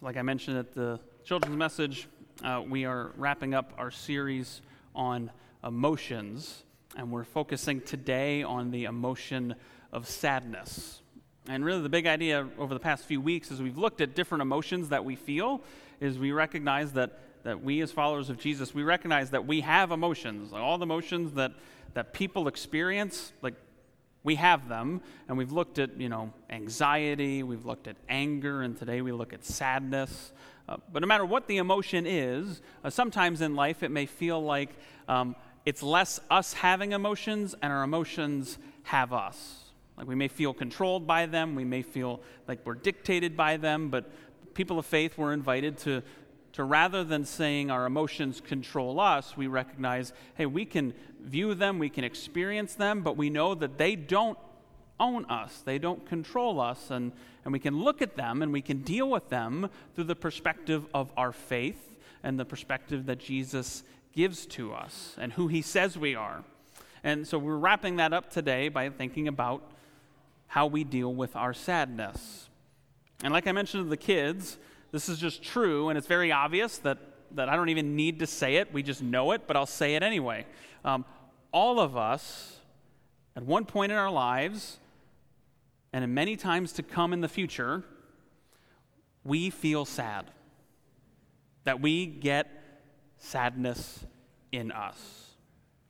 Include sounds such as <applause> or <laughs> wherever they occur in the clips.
So, like I mentioned at the children's message, uh, we are wrapping up our series on emotions, and we're focusing today on the emotion of sadness. And really, the big idea over the past few weeks, as we've looked at different emotions that we feel, is we recognize that, that we, as followers of Jesus, we recognize that we have emotions. All the emotions that, that people experience, like we have them, and we've looked at, you know, anxiety, we've looked at anger, and today we look at sadness. Uh, but no matter what the emotion is, uh, sometimes in life it may feel like um, it's less us having emotions and our emotions have us. Like we may feel controlled by them, we may feel like we're dictated by them, but people of faith were invited to, to rather than saying our emotions control us, we recognize, hey, we can view them, we can experience them, but we know that they don't own us, they don't control us, and, and we can look at them and we can deal with them through the perspective of our faith and the perspective that Jesus gives to us and who he says we are. And so we're wrapping that up today by thinking about how we deal with our sadness. And like I mentioned to the kids, this is just true, and it's very obvious that, that I don't even need to say it. We just know it, but I'll say it anyway. Um, all of us, at one point in our lives, and in many times to come in the future, we feel sad. That we get sadness in us.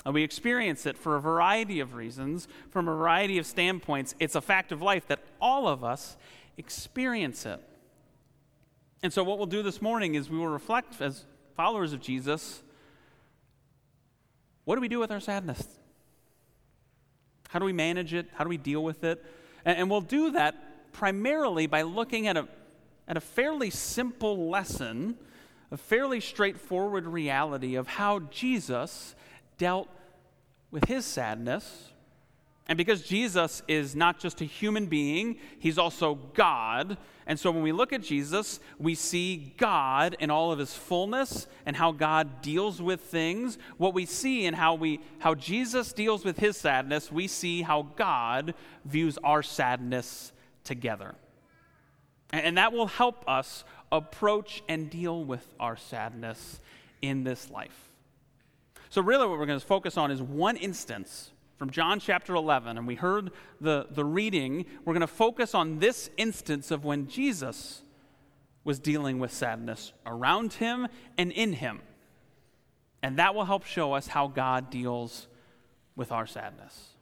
And we experience it for a variety of reasons, from a variety of standpoints. It's a fact of life that all of us experience it. And so, what we'll do this morning is we will reflect as followers of Jesus what do we do with our sadness? How do we manage it? How do we deal with it? And, and we'll do that primarily by looking at a, at a fairly simple lesson, a fairly straightforward reality of how Jesus dealt with his sadness and because Jesus is not just a human being, he's also God. And so when we look at Jesus, we see God in all of his fullness and how God deals with things. What we see in how we how Jesus deals with his sadness, we see how God views our sadness together. And that will help us approach and deal with our sadness in this life. So really what we're going to focus on is one instance from John chapter 11, and we heard the, the reading, we're going to focus on this instance of when Jesus was dealing with sadness around him and in him. And that will help show us how God deals with our sadness.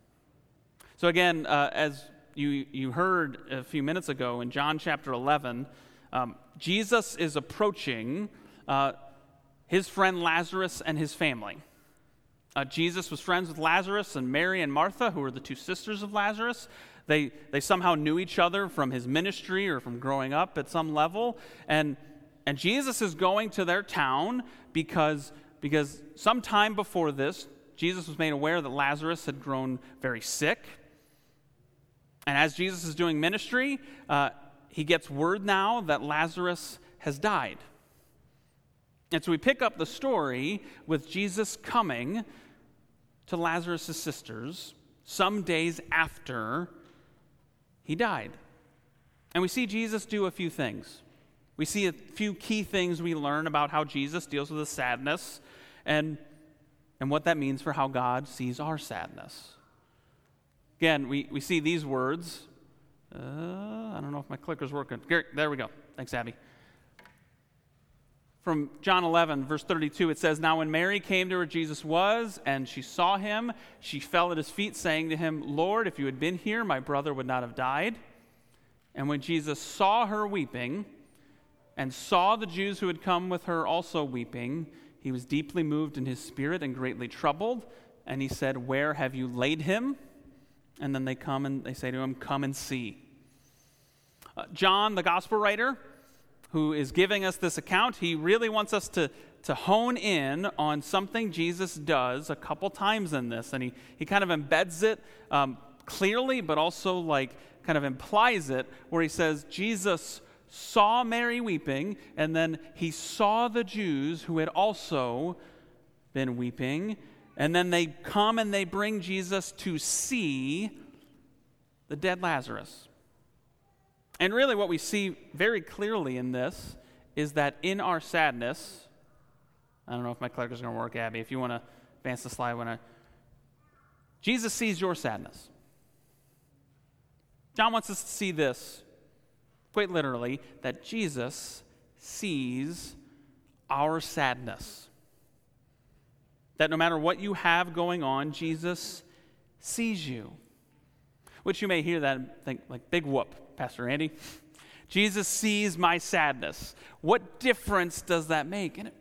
So, again, uh, as you, you heard a few minutes ago in John chapter 11, um, Jesus is approaching uh, his friend Lazarus and his family. Uh, Jesus was friends with Lazarus and Mary and Martha, who were the two sisters of Lazarus. They, they somehow knew each other from his ministry or from growing up at some level. And, and Jesus is going to their town because, because sometime before this, Jesus was made aware that Lazarus had grown very sick. And as Jesus is doing ministry, uh, he gets word now that Lazarus has died. And so we pick up the story with Jesus coming to Lazarus' sisters some days after he died. And we see Jesus do a few things. We see a few key things we learn about how Jesus deals with the sadness and, and what that means for how God sees our sadness. Again, we, we see these words. Uh, I don't know if my clicker's working. There we go. Thanks, Abby from John 11, verse 32, it says, Now when Mary came to where Jesus was, and she saw him, she fell at his feet, saying to him, Lord, if you had been here, my brother would not have died. And when Jesus saw her weeping, and saw the Jews who had come with her also weeping, he was deeply moved in his spirit and greatly troubled. And he said, Where have you laid him? And then they come and they say to him, Come and see. Uh, John, the gospel writer, who is giving us this account, he really wants us to, to hone in on something Jesus does a couple times in this. And he, he kind of embeds it um, clearly, but also like kind of implies it, where he says, Jesus saw Mary weeping, and then he saw the Jews who had also been weeping. And then they come and they bring Jesus to see the dead Lazarus. And really, what we see very clearly in this is that in our sadness, I don't know if my clicker is going to work, Abby. If you want to advance the slide when I. Jesus sees your sadness. John wants us to see this, quite literally, that Jesus sees our sadness. That no matter what you have going on, Jesus sees you. Which you may hear that and think, like, big whoop, Pastor Andy. Jesus sees my sadness. What difference does that make? And it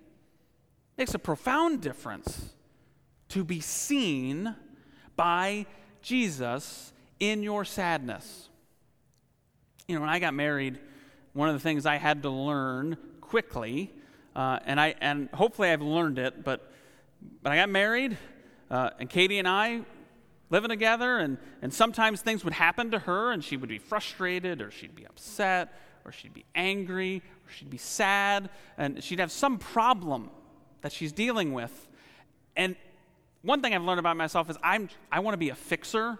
makes a profound difference to be seen by Jesus in your sadness. You know, when I got married, one of the things I had to learn quickly, uh, and I and hopefully I've learned it, but but I got married, uh, and Katie and I living together, and and sometimes things would happen to her, and she would be frustrated, or she'd be upset, or she'd be angry, or she'd be sad, and she'd have some problem that she's dealing with. And one thing I've learned about myself is I'm, I want to be a fixer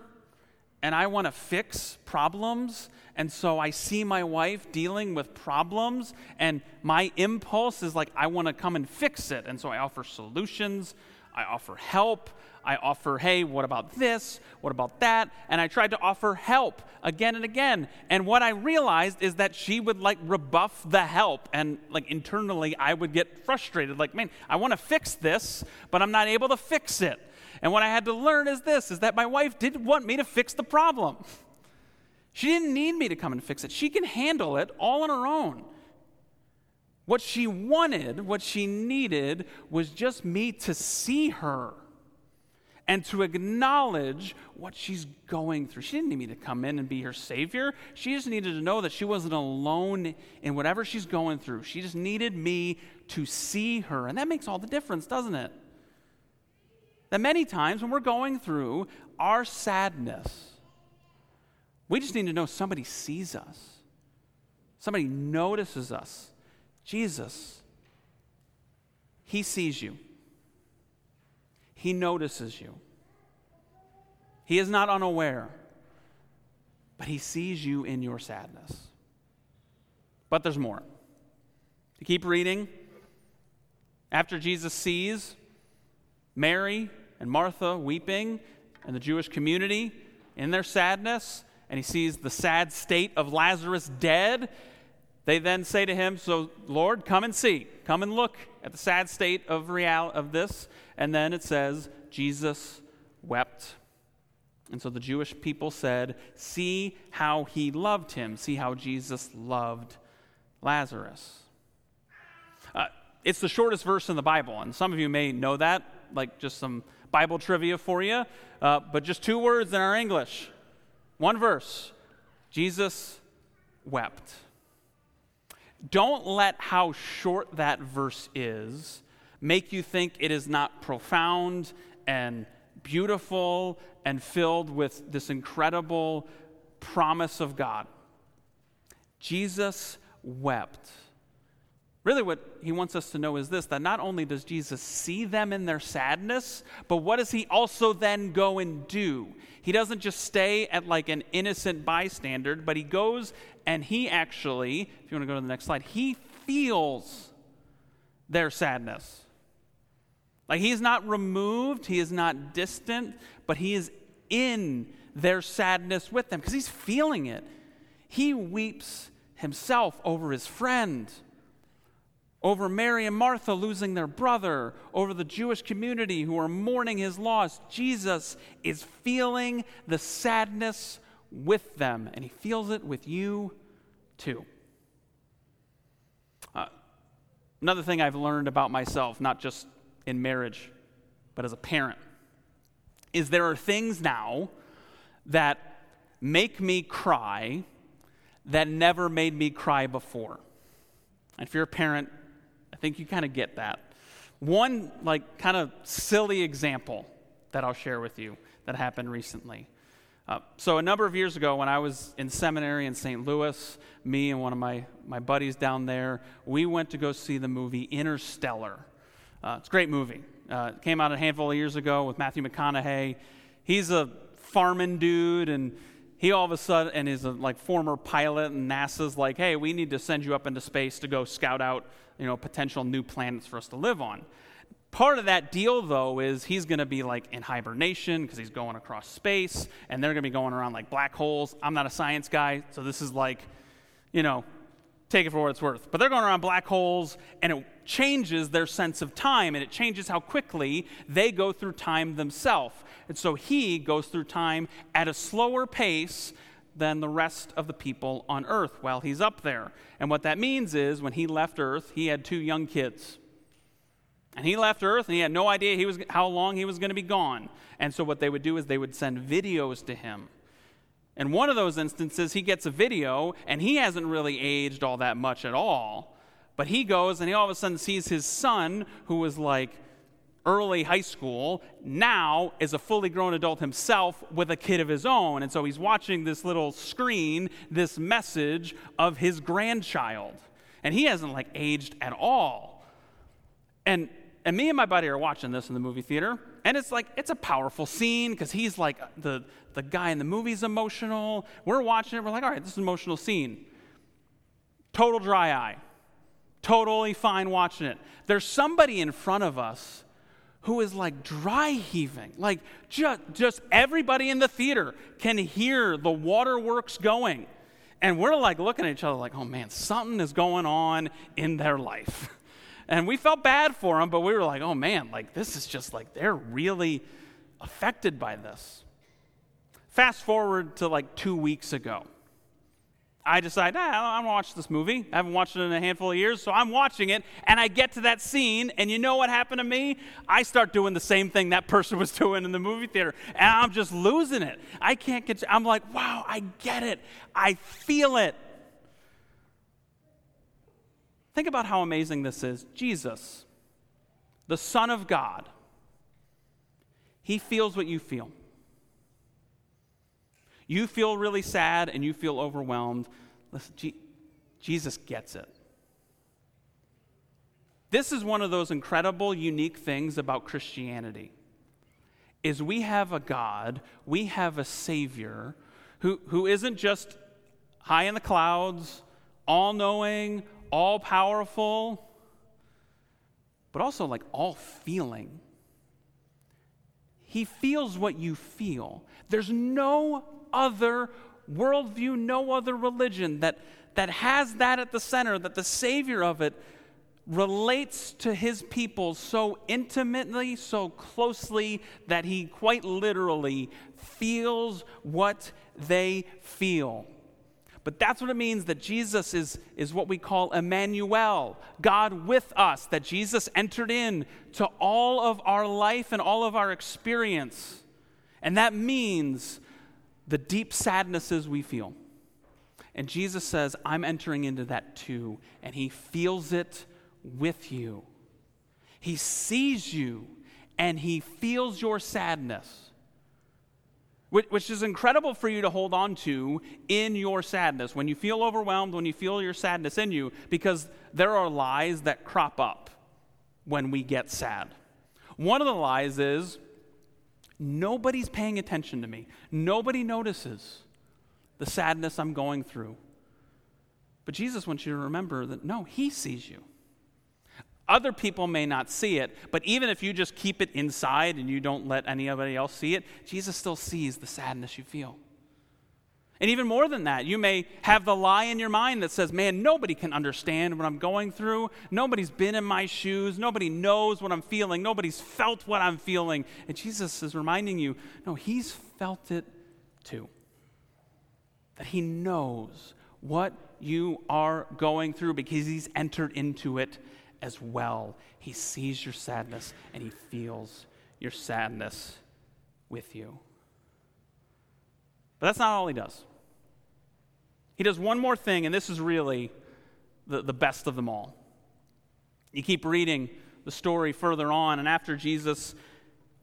and I want to fix problems. And so I see my wife dealing with problems, and my impulse is like, I want to come and fix it. And so I offer solutions, I offer help, I offer, hey, what about this? What about that? And I tried to offer help again and again. And what I realized is that she would like rebuff the help. And like internally, I would get frustrated like, man, I want to fix this, but I'm not able to fix it. And what I had to learn is this is that my wife didn't want me to fix the problem. She didn't need me to come and fix it. She can handle it all on her own. What she wanted, what she needed, was just me to see her and to acknowledge what she's going through. She didn't need me to come in and be her savior. She just needed to know that she wasn't alone in whatever she's going through. She just needed me to see her. And that makes all the difference, doesn't it? That many times when we're going through our sadness, we just need to know somebody sees us, somebody notices us. Jesus, He sees you. He notices you. He is not unaware, but He sees you in your sadness. But there's more. To keep reading, after Jesus sees Mary and Martha weeping and the Jewish community in their sadness, and he sees the sad state of Lazarus dead, they then say to him, So, Lord, come and see. Come and look at the sad state of, real- of this. And then it says, Jesus wept. And so the Jewish people said, See how he loved him. See how Jesus loved Lazarus. Uh, it's the shortest verse in the Bible, and some of you may know that, like just some Bible trivia for you. Uh, but just two words in our English. One verse Jesus wept. Don't let how short that verse is make you think it is not profound and beautiful and filled with this incredible promise of God. Jesus wept. Really, what he wants us to know is this that not only does Jesus see them in their sadness, but what does he also then go and do? He doesn't just stay at like an innocent bystander, but he goes and he actually, if you want to go to the next slide, he feels their sadness. Like he's not removed, he is not distant, but he is in their sadness with them because he's feeling it. He weeps himself over his friend over Mary and Martha losing their brother, over the Jewish community who are mourning his loss. Jesus is feeling the sadness with them, and he feels it with you too. Uh, another thing I've learned about myself, not just in marriage, but as a parent, is there are things now that make me cry that never made me cry before. And if you're a parent, I think you kind of get that. One, like, kind of silly example that I'll share with you that happened recently. Uh, so, a number of years ago, when I was in seminary in St. Louis, me and one of my, my buddies down there, we went to go see the movie Interstellar. Uh, it's a great movie. Uh, it came out a handful of years ago with Matthew McConaughey. He's a farming dude, and he all of a sudden, and is a like former pilot, and NASA's like, hey, we need to send you up into space to go scout out, you know, potential new planets for us to live on. Part of that deal, though, is he's going to be like in hibernation because he's going across space, and they're going to be going around like black holes. I'm not a science guy, so this is like, you know, take it for what it's worth. But they're going around black holes, and it changes their sense of time, and it changes how quickly they go through time themselves. And so he goes through time at a slower pace than the rest of the people on earth while he's up there. And what that means is when he left earth, he had two young kids. And he left earth and he had no idea he was, how long he was going to be gone. And so what they would do is they would send videos to him. In one of those instances, he gets a video and he hasn't really aged all that much at all. But he goes and he all of a sudden sees his son, who was like early high school, now is a fully grown adult himself with a kid of his own. And so he's watching this little screen, this message of his grandchild. And he hasn't like aged at all. And and me and my buddy are watching this in the movie theater, and it's like it's a powerful scene because he's like the the guy in the movie's emotional. We're watching it, we're like, all right, this is an emotional scene. Total dry eye. Totally fine watching it. There's somebody in front of us who is like dry heaving. Like just, just everybody in the theater can hear the waterworks going. And we're like looking at each other like, oh man, something is going on in their life. <laughs> And we felt bad for them, but we were like, oh man, like this is just like they're really affected by this. Fast forward to like two weeks ago. I decide, ah, I'm gonna watch this movie. I haven't watched it in a handful of years, so I'm watching it, and I get to that scene, and you know what happened to me? I start doing the same thing that person <laughs> was doing in the movie theater, and I'm just losing it. I can't get, I'm like, wow, I get it. I feel it. Think about how amazing this is. Jesus, the Son of God, he feels what you feel. You feel really sad and you feel overwhelmed. Listen, Jesus gets it. This is one of those incredible, unique things about Christianity. Is we have a God, we have a Savior who, who isn't just high in the clouds, all knowing, all powerful, but also like all feeling. He feels what you feel. There's no other worldview, no other religion that, that has that at the center, that the Savior of it relates to his people so intimately, so closely, that he quite literally feels what they feel. But that's what it means that Jesus is, is what we call Emmanuel, God with us, that Jesus entered in to all of our life and all of our experience. And that means the deep sadnesses we feel. And Jesus says, I'm entering into that too. And he feels it with you. He sees you and he feels your sadness, which is incredible for you to hold on to in your sadness. When you feel overwhelmed, when you feel your sadness in you, because there are lies that crop up when we get sad. One of the lies is, Nobody's paying attention to me. Nobody notices the sadness I'm going through. But Jesus wants you to remember that no, He sees you. Other people may not see it, but even if you just keep it inside and you don't let anybody else see it, Jesus still sees the sadness you feel. And even more than that, you may have the lie in your mind that says, man, nobody can understand what I'm going through. Nobody's been in my shoes. Nobody knows what I'm feeling. Nobody's felt what I'm feeling. And Jesus is reminding you, no, He's felt it too. That He knows what you are going through because He's entered into it as well. He sees your sadness and He feels your sadness with you. But that's not all he does. He does one more thing, and this is really the, the best of them all. You keep reading the story further on, and after Jesus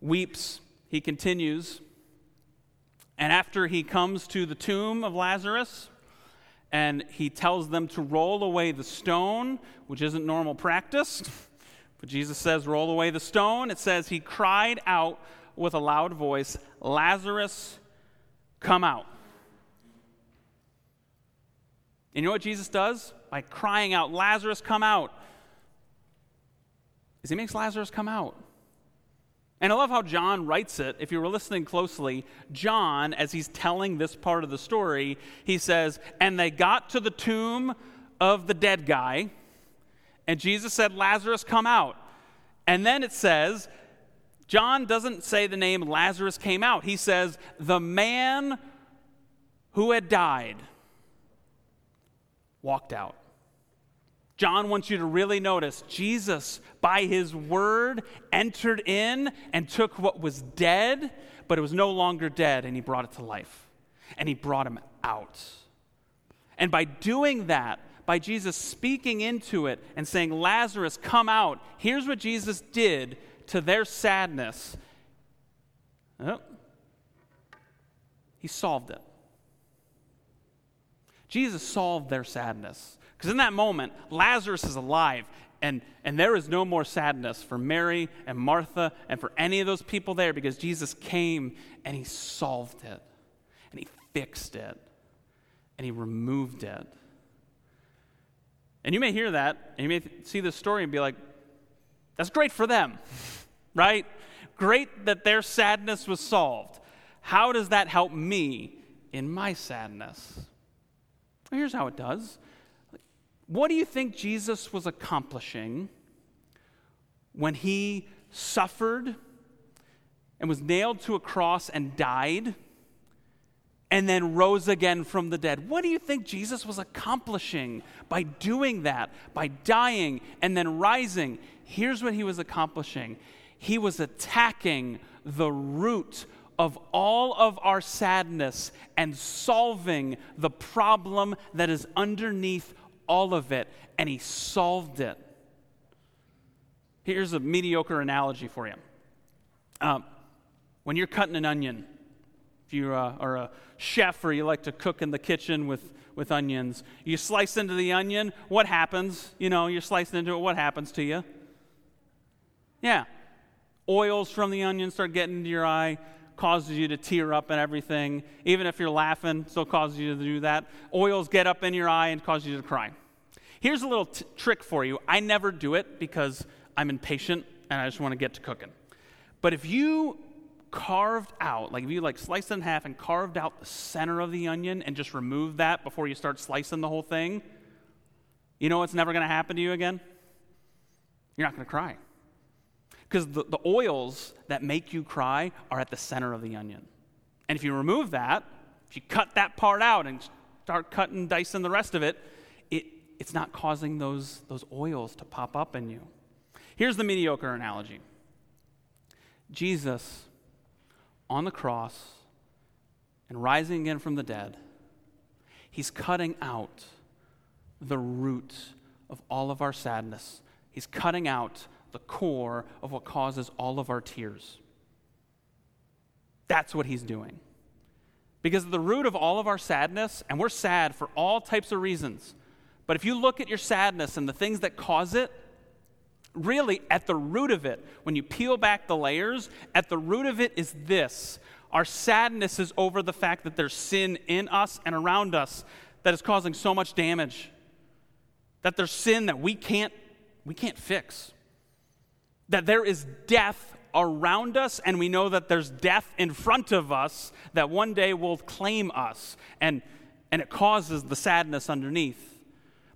weeps, he continues. And after he comes to the tomb of Lazarus, and he tells them to roll away the stone, which isn't normal practice. But Jesus says, Roll away the stone. It says, He cried out with a loud voice, Lazarus, come out. And you know what Jesus does? By crying out, Lazarus, come out, is he makes Lazarus come out. And I love how John writes it. If you were listening closely, John, as he's telling this part of the story, he says, And they got to the tomb of the dead guy, and Jesus said, Lazarus, come out. And then it says, John doesn't say the name Lazarus came out. He says, the man who had died walked out. John wants you to really notice Jesus, by his word, entered in and took what was dead, but it was no longer dead, and he brought it to life. And he brought him out. And by doing that, by Jesus speaking into it and saying, Lazarus, come out, here's what Jesus did to their sadness. Oh, he solved it. Jesus solved their sadness. Because in that moment, Lazarus is alive, and, and there is no more sadness for Mary and Martha and for any of those people there because Jesus came and he solved it, and he fixed it, and he removed it. And you may hear that, and you may see this story and be like, that's great for them, <laughs> right? Great that their sadness was solved. How does that help me in my sadness? Well, here's how it does. What do you think Jesus was accomplishing when he suffered and was nailed to a cross and died and then rose again from the dead? What do you think Jesus was accomplishing by doing that, by dying and then rising? Here's what he was accomplishing he was attacking the root of all of our sadness and solving the problem that is underneath all of it, and he solved it. Here's a mediocre analogy for you. Um, when you're cutting an onion, if you uh, are a chef or you like to cook in the kitchen with, with onions, you slice into the onion, what happens? You know, you're slicing into it, what happens to you? Yeah. Oils from the onion start getting into your eye, causes you to tear up and everything. Even if you're laughing, still causes you to do that. Oils get up in your eye and cause you to cry. Here's a little t- trick for you. I never do it because I'm impatient and I just want to get to cooking. But if you carved out, like if you like sliced in half and carved out the center of the onion and just remove that before you start slicing the whole thing, you know what's never going to happen to you again? You're not going to cry. Because the, the oils that make you cry are at the center of the onion. And if you remove that, if you cut that part out and start cutting, dicing the rest of it, it it's not causing those, those oils to pop up in you. Here's the mediocre analogy Jesus on the cross and rising again from the dead, he's cutting out the root of all of our sadness. He's cutting out the core of what causes all of our tears. That's what he's doing. Because the root of all of our sadness, and we're sad for all types of reasons, but if you look at your sadness and the things that cause it, really at the root of it, when you peel back the layers, at the root of it is this our sadness is over the fact that there's sin in us and around us that is causing so much damage. That there's sin that we can't we can't fix that there is death around us, and we know that there's death in front of us that one day will claim us, and, and it causes the sadness underneath.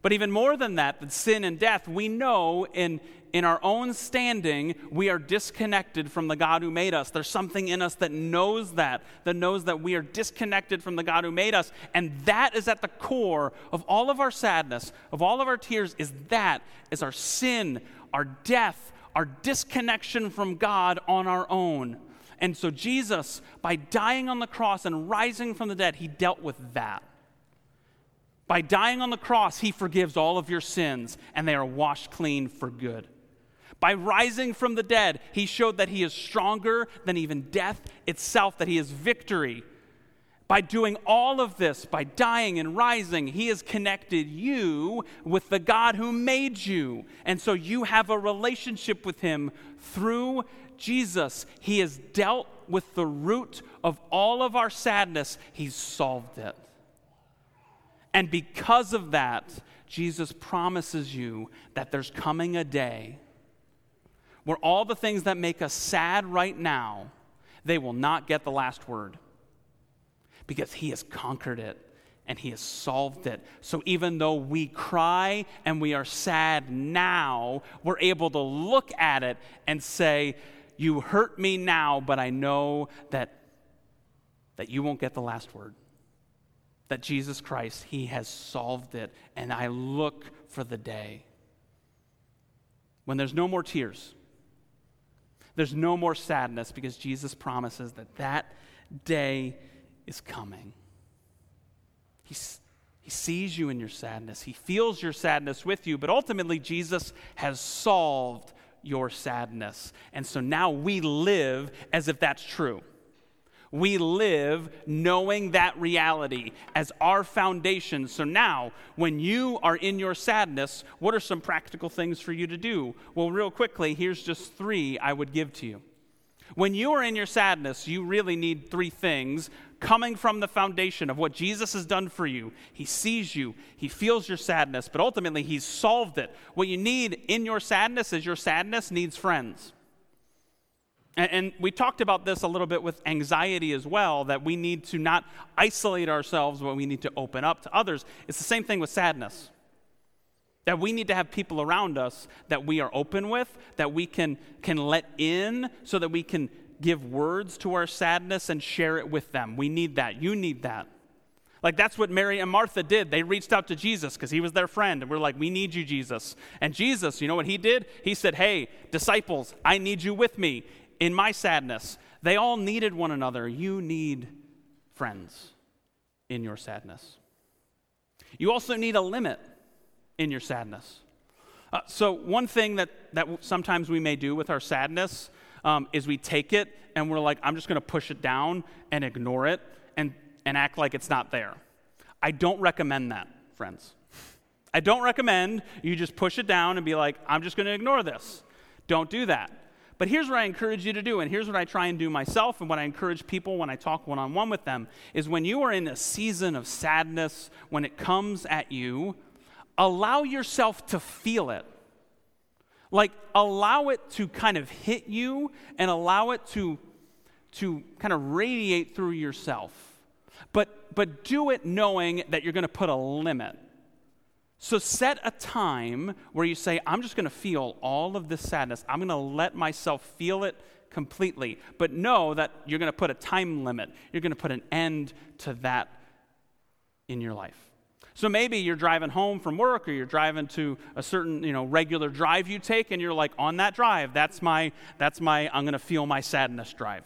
But even more than that, that sin and death, we know in, in our own standing, we are disconnected from the God who made us. There's something in us that knows that, that knows that we are disconnected from the God who made us. And that is at the core of all of our sadness, of all of our tears, is that, is our sin, our death, our disconnection from God on our own. And so, Jesus, by dying on the cross and rising from the dead, he dealt with that. By dying on the cross, he forgives all of your sins and they are washed clean for good. By rising from the dead, he showed that he is stronger than even death itself, that he is victory. By doing all of this, by dying and rising, He has connected you with the God who made you. And so you have a relationship with Him through Jesus. He has dealt with the root of all of our sadness, He's solved it. And because of that, Jesus promises you that there's coming a day where all the things that make us sad right now, they will not get the last word because he has conquered it and he has solved it. So even though we cry and we are sad now, we're able to look at it and say, You hurt me now, but I know that, that you won't get the last word that Jesus Christ, He has solved it, and I look for the day when there's no more tears, there's no more sadness, because Jesus promises that that day is coming. He, he sees you in your sadness, He feels your sadness with you, but ultimately, Jesus has solved your sadness. And so now we live as if that's true. We live knowing that reality as our foundation. So now, when you are in your sadness, what are some practical things for you to do? Well, real quickly, here's just three I would give to you. When you are in your sadness, you really need three things coming from the foundation of what Jesus has done for you. He sees you, He feels your sadness, but ultimately, He's solved it. What you need in your sadness is your sadness needs friends. And, and, we talked about this a little bit with anxiety as well, that we need to not isolate ourselves, but we need to open up to others. It's the same thing with sadness. That we need to have people around us that we are open with, that we can, can let in so that we can give words to our sadness and share it with them. We need that. You need that. Like that's what Mary and Martha did. They reached out to Jesus because he was their friend. And we're like, we need you, Jesus. And Jesus, you know what he did? He said, Hey, disciples, I need you with me in my sadness. They all needed one another. You need friends in your sadness. You also need a limit in your sadness. Uh, so, one thing that, that sometimes we may do with our sadness um, is we take it and we're like, I'm just going to push it down and ignore it and, and act like it's not there. I don't recommend that, friends. I don't recommend you just push it down and be like, I'm just going to ignore this. Don't do that. But here's what I encourage you to do, and here's what I try and do myself, and what I encourage people when I talk one on one with them is when you are in a season of sadness, when it comes at you, allow yourself to feel it. Like, allow it to kind of hit you and allow it to, to kind of radiate through yourself. But, but do it knowing that you're going to put a limit so set a time where you say, I'm just going to feel all of this sadness. I'm going to let myself feel it completely. But know that you're going to put a time limit. You're going to put an end to that in your life. So maybe you're driving home from work or you're driving to a certain, you know, regular drive you take and you're like on that drive, that's my that's my I'm going to feel my sadness drive.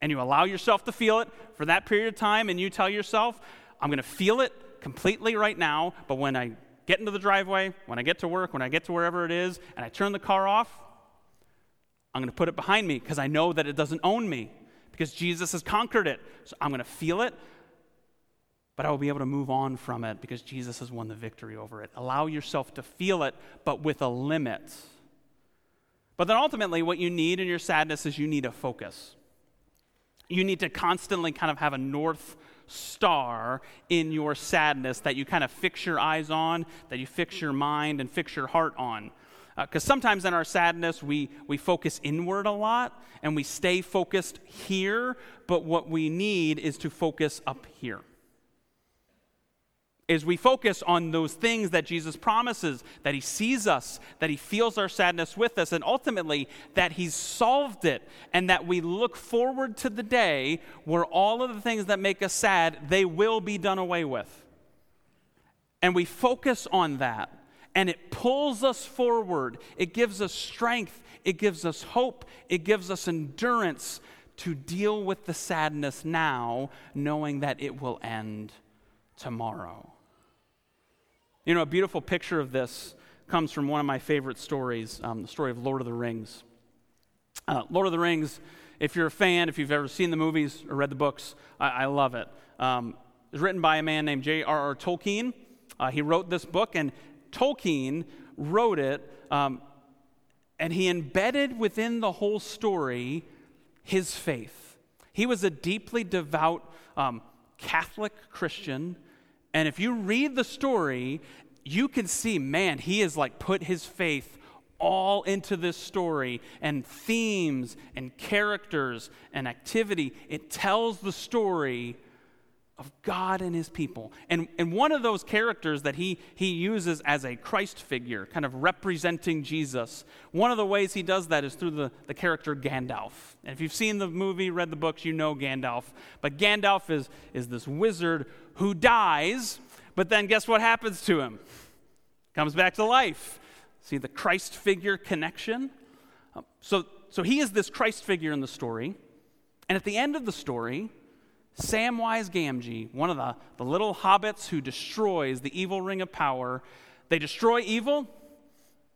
And you allow yourself to feel it for that period of time and you tell yourself, I'm going to feel it completely right now, but when I get into the driveway, when I get to work, when I get to wherever it is, and I turn the car off, I'm going to put it behind me because I know that it doesn't own me because Jesus has conquered it. So I'm going to feel it, but I will be able to move on from it because Jesus has won the victory over it. Allow yourself to feel it, but with a limit. But then ultimately, what you need in your sadness is you need a focus. You need to constantly kind of have a north star in your sadness that you kind of fix your eyes on, that you fix your mind and fix your heart on. Because uh, sometimes in our sadness, we, we focus inward a lot and we stay focused here, but what we need is to focus up here is we focus on those things that Jesus promises, that He sees us, that He feels our sadness with us, and ultimately that He's solved it, and that we look forward to the day where all of the things that make us sad, they will be done away with. And we focus on that, and it pulls us forward. It gives us strength, it gives us hope, it gives us endurance to deal with the sadness now, knowing that it will end tomorrow. You know, a beautiful picture of this comes from one of my favorite stories, um, the story of Lord of the Rings. Uh, Lord of the Rings, if you're a fan, if you've ever seen the movies or read the books, I, I love it. Um, it was written by a man named J.R.R. Tolkien. Uh, he wrote this book, and Tolkien wrote it, um, and he embedded within the whole story his faith. He was a deeply devout um, Catholic Christian And if you read the story, you can see, man, he has like put his faith all into this story and themes and characters and activity. It tells the story of God and his people. And, and one of those characters that he, he uses as a Christ figure, kind of representing Jesus, one of the ways he does that is through the, the character Gandalf. And if you've seen the movie, read the books, you know Gandalf. But Gandalf is, is this wizard who dies, but then guess what happens to him? Comes back to life. See the Christ figure connection? Um, so, so he is this Christ figure in the story. And at the end of the story, Samwise Gamgee, one of the, the little hobbits who destroys the evil ring of power, they destroy evil,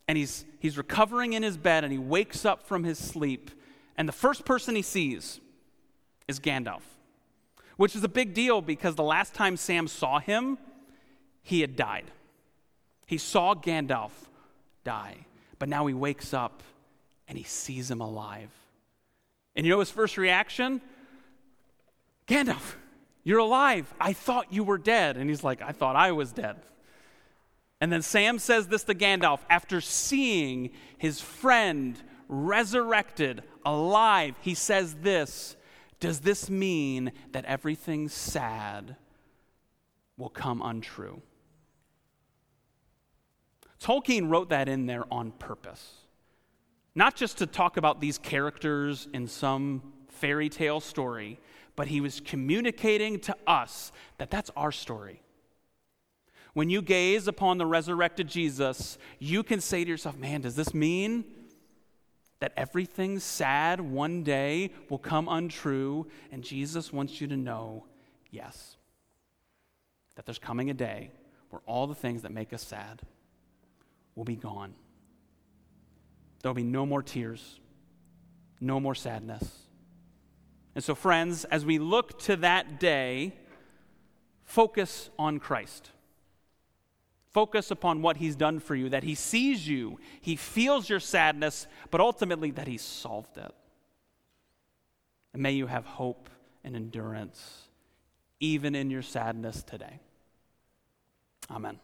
and he's, he's recovering in his bed, and he wakes up from his sleep. And the first person he sees is Gandalf, which is a big deal because the last time Sam saw him, he had died. He saw Gandalf die, but now he wakes up and he sees him alive. And you know his first reaction? Gandalf, you're alive. I thought you were dead. And he's like, I thought I was dead. And then Sam says this to Gandalf after seeing his friend resurrected, alive. He says this Does this mean that everything sad will come untrue? Tolkien wrote that in there on purpose. Not just to talk about these characters in some fairy tale story, but he was communicating to us that that's our story. When you gaze upon the resurrected Jesus, you can say to yourself, man, does this mean that everything sad one day will come untrue? And Jesus wants you to know, yes, that there's coming a day where all the things that make us sad will be gone. There'll be no more tears, no more sadness and so, friends, as we look to that day, focus on Christ. Focus upon what he's done for you, that he sees you, he feels your sadness, but ultimately that he solved it. And may you have hope and endurance even in your sadness today. Amen.